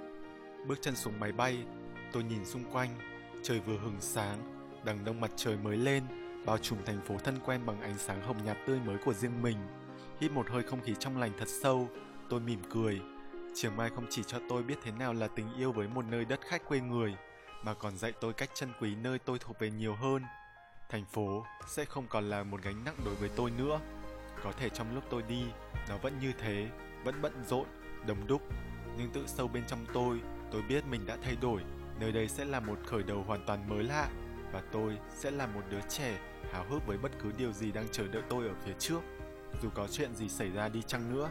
Bước chân xuống máy bay, tôi nhìn xung quanh, trời vừa hừng sáng, đằng đông mặt trời mới lên, bao trùm thành phố thân quen bằng ánh sáng hồng nhạt tươi mới của riêng mình. Hít một hơi không khí trong lành thật sâu, tôi mỉm cười. Chiều Mai không chỉ cho tôi biết thế nào là tình yêu với một nơi đất khách quê người, mà còn dạy tôi cách trân quý nơi tôi thuộc về nhiều hơn. Thành phố sẽ không còn là một gánh nặng đối với tôi nữa. Có thể trong lúc tôi đi, nó vẫn như thế, vẫn bận rộn, đông đúc, nhưng tự sâu bên trong tôi Tôi biết mình đã thay đổi, nơi đây sẽ là một khởi đầu hoàn toàn mới lạ và tôi sẽ là một đứa trẻ háo hức với bất cứ điều gì đang chờ đợi tôi ở phía trước. Dù có chuyện gì xảy ra đi chăng nữa,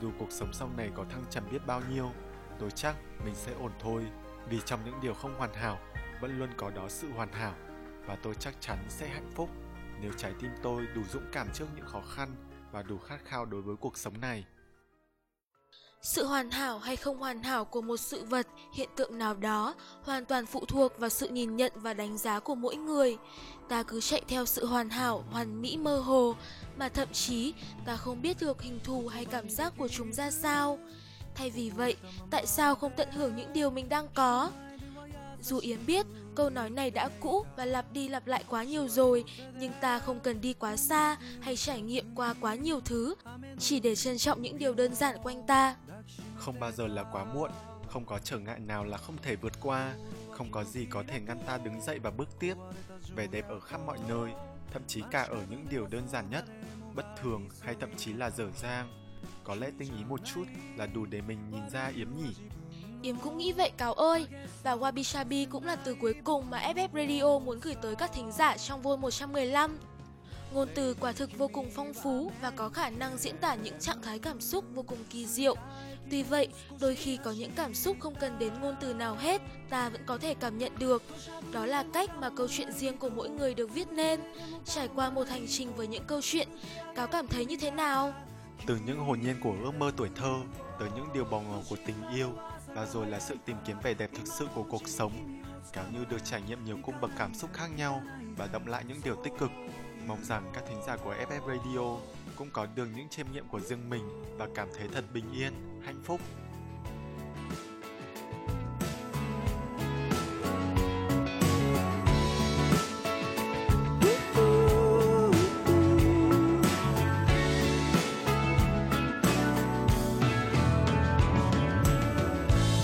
dù cuộc sống sau này có thăng trầm biết bao nhiêu, tôi chắc mình sẽ ổn thôi. Vì trong những điều không hoàn hảo, vẫn luôn có đó sự hoàn hảo và tôi chắc chắn sẽ hạnh phúc nếu trái tim tôi đủ dũng cảm trước những khó khăn và đủ khát khao đối với cuộc sống này. Sự hoàn hảo hay không hoàn hảo của một sự vật, hiện tượng nào đó hoàn toàn phụ thuộc vào sự nhìn nhận và đánh giá của mỗi người. Ta cứ chạy theo sự hoàn hảo, hoàn mỹ mơ hồ, mà thậm chí ta không biết được hình thù hay cảm giác của chúng ra sao. Thay vì vậy, tại sao không tận hưởng những điều mình đang có? Dù Yến biết câu nói này đã cũ và lặp đi lặp lại quá nhiều rồi, nhưng ta không cần đi quá xa hay trải nghiệm qua quá nhiều thứ, chỉ để trân trọng những điều đơn giản quanh ta. Không bao giờ là quá muộn, không có trở ngại nào là không thể vượt qua, không có gì có thể ngăn ta đứng dậy và bước tiếp. Vẻ đẹp ở khắp mọi nơi, thậm chí cả ở những điều đơn giản nhất, bất thường hay thậm chí là dở dang. Có lẽ tinh ý một chút là đủ để mình nhìn ra Yếm nhỉ. Yếm cũng nghĩ vậy Cáo ơi Và Wabi Sabi cũng là từ cuối cùng mà FF Radio muốn gửi tới các thính giả trong Vol 115 Ngôn từ quả thực vô cùng phong phú và có khả năng diễn tả những trạng thái cảm xúc vô cùng kỳ diệu. Tuy vậy, đôi khi có những cảm xúc không cần đến ngôn từ nào hết, ta vẫn có thể cảm nhận được. Đó là cách mà câu chuyện riêng của mỗi người được viết nên. Trải qua một hành trình với những câu chuyện, Cáo cảm thấy như thế nào? Từ những hồn nhiên của ước mơ tuổi thơ, tới những điều bồng ngỏ của tình yêu, và rồi là sự tìm kiếm vẻ đẹp thực sự của cuộc sống. Cáo như được trải nghiệm nhiều cung bậc cảm xúc khác nhau và động lại những điều tích cực Mong rằng các thính giả của FF Radio cũng có được những chiêm nghiệm của riêng mình và cảm thấy thật bình yên, hạnh phúc.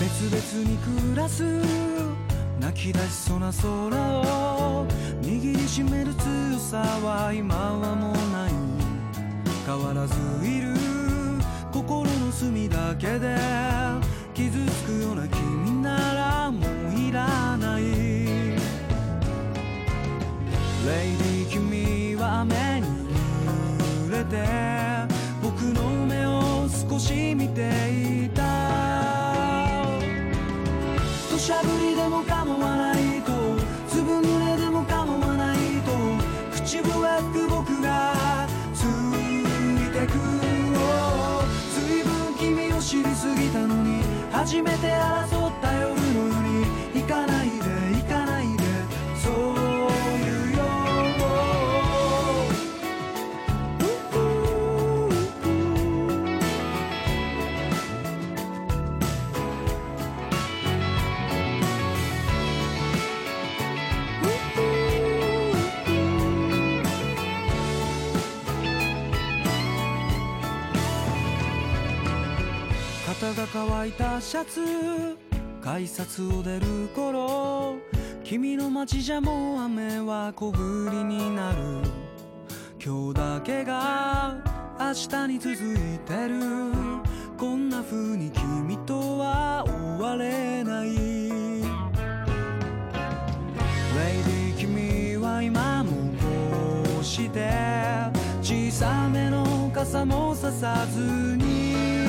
別々に暮らす泣き出しそうな空を握りしめる強さは今はもうない う変わらずいる。心の隅だけで傷つくような君ならもういらない。レイディ君は雨に濡れて僕の目を少し見ていた。土砂降りでも構わないと粒濡れでも構わないと口笛吹く僕が初めて争うが乾いたシャツ。改札を出る頃君の街じゃもう雨は小降りになる。今日だけが明日に続いてる。こんな風に君とは終われない。レイディ君は今もこうして小さめの傘もささずに。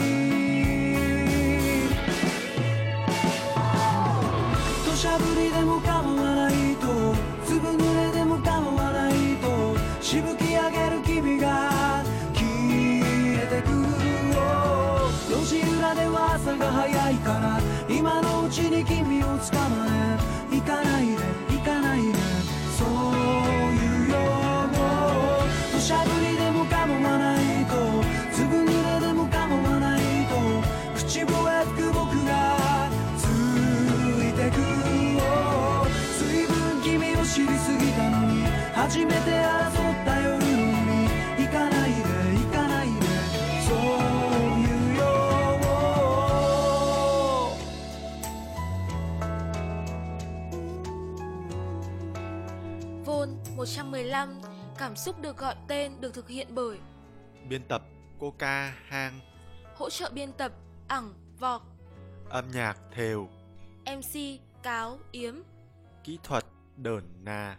しゃぶりでも構わないと粒濡れでも構わないとしぶき上げる君が消えてく路地裏では朝が早いから今のうちに君を捕まえ。行かないで。Cảm xúc được gọi tên được thực hiện bởi Biên tập Coca Hang, Hỗ trợ biên tập Ẳng Vọc. Âm nhạc Thều, MC Cáo Yếm. Kỹ thuật Đờn Nà.